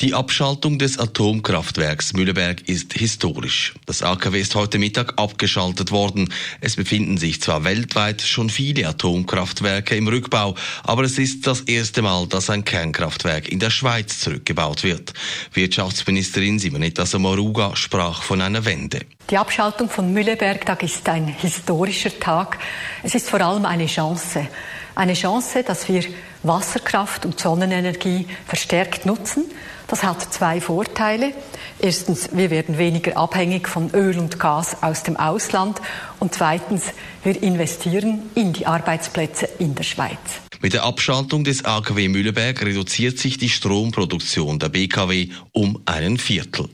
Die Abschaltung des Atomkraftwerks Mühleberg ist historisch. Das AKW ist heute Mittag abgeschaltet worden. Es befinden sich zwar weltweit schon viele Atomkraftwerke im Rückbau, aber es ist das erste Mal, dass ein Kernkraftwerk in der Schweiz zurückgebaut wird. Wirtschaftsministerin Simonetta Sommaruga sprach von einer Wende. Die Abschaltung von Mühleberg ist ein historischer Tag. Es ist vor allem eine Chance. Eine Chance, dass wir Wasserkraft und Sonnenenergie verstärkt nutzen. Das hat zwei Vorteile. Erstens, wir werden weniger abhängig von Öl und Gas aus dem Ausland. Und zweitens, wir investieren in die Arbeitsplätze in der Schweiz. Mit der Abschaltung des AKW Mühleberg reduziert sich die Stromproduktion der BKW um einen Viertel.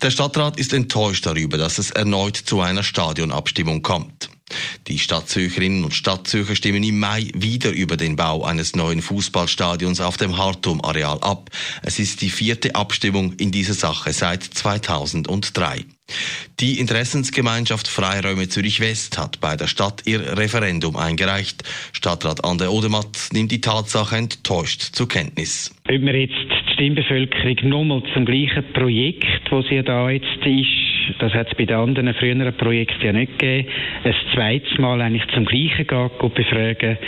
Der Stadtrat ist enttäuscht darüber, dass es erneut zu einer Stadionabstimmung kommt. Die Stadtzürcherinnen und Stadtzürcher stimmen im Mai wieder über den Bau eines neuen Fußballstadions auf dem Hartum-Areal ab. Es ist die vierte Abstimmung in dieser Sache seit 2003. Die Interessensgemeinschaft Freiräume Zürich West hat bei der Stadt ihr Referendum eingereicht. Stadtrat Ander Odermatt nimmt die Tatsache enttäuscht zur Kenntnis. Ob wir jetzt die Stimmbevölkerung nochmal zum gleichen Projekt, wo sie da jetzt ist, das hat es bei den anderen früheren Projekten ja nicht gegeben. Ein zweites Mal eigentlich zum Gleichen gehen, befragen,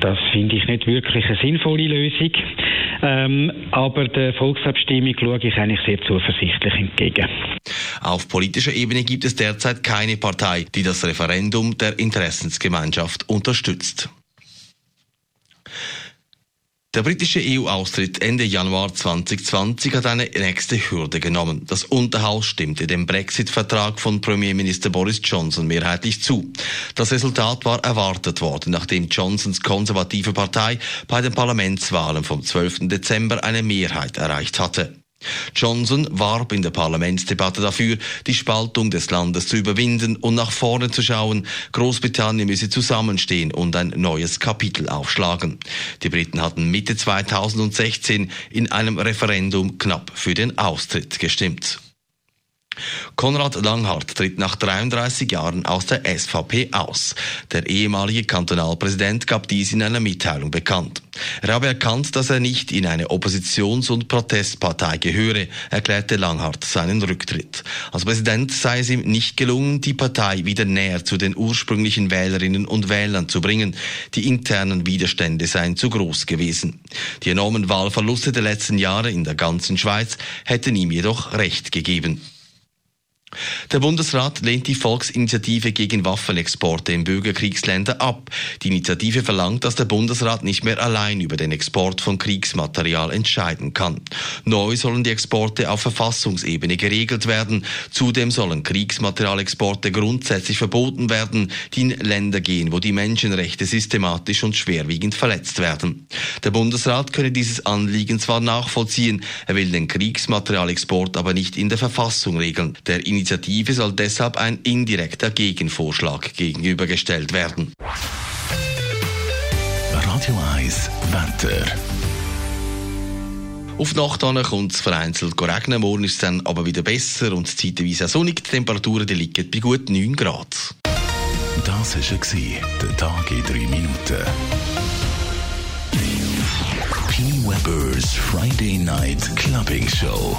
das finde ich nicht wirklich eine sinnvolle Lösung. Ähm, aber der Volksabstimmung schaue ich eigentlich sehr zuversichtlich entgegen. Auf politischer Ebene gibt es derzeit keine Partei, die das Referendum der Interessensgemeinschaft unterstützt. Der britische EU-Austritt Ende Januar 2020 hat eine nächste Hürde genommen. Das Unterhaus stimmte dem Brexit-Vertrag von Premierminister Boris Johnson mehrheitlich zu. Das Resultat war erwartet worden, nachdem Johnsons konservative Partei bei den Parlamentswahlen vom 12. Dezember eine Mehrheit erreicht hatte. Johnson warb in der Parlamentsdebatte dafür, die Spaltung des Landes zu überwinden und nach vorne zu schauen. Großbritannien müsse zusammenstehen und ein neues Kapitel aufschlagen. Die Briten hatten Mitte 2016 in einem Referendum knapp für den Austritt gestimmt. Konrad Langhardt tritt nach 33 Jahren aus der SVP aus. Der ehemalige Kantonalpräsident gab dies in einer Mitteilung bekannt. Er habe erkannt, dass er nicht in eine Oppositions- und Protestpartei gehöre, erklärte Langhardt seinen Rücktritt. Als Präsident sei es ihm nicht gelungen, die Partei wieder näher zu den ursprünglichen Wählerinnen und Wählern zu bringen. Die internen Widerstände seien zu groß gewesen. Die enormen Wahlverluste der letzten Jahre in der ganzen Schweiz hätten ihm jedoch recht gegeben. Der Bundesrat lehnt die Volksinitiative gegen Waffenexporte in Bürgerkriegsländer ab. Die Initiative verlangt, dass der Bundesrat nicht mehr allein über den Export von Kriegsmaterial entscheiden kann. Neu sollen die Exporte auf Verfassungsebene geregelt werden. Zudem sollen Kriegsmaterialexporte grundsätzlich verboten werden, die in Länder gehen, wo die Menschenrechte systematisch und schwerwiegend verletzt werden. Der Bundesrat könne dieses Anliegen zwar nachvollziehen, er will den Kriegsmaterialexport aber nicht in der Verfassung regeln. Der Initiative soll deshalb ein indirekter Gegenvorschlag gegenübergestellt werden. Radio 1 Wetter. Auf die Nacht kommt es vereinzelt regnen. Morgen ist es dann aber wieder besser und zeitweise sonnig. Die Temperaturen die liegen bei gut 9 Grad. Das war der Tag in 3 Minuten. P. Weber's Friday Night Clubbing Show.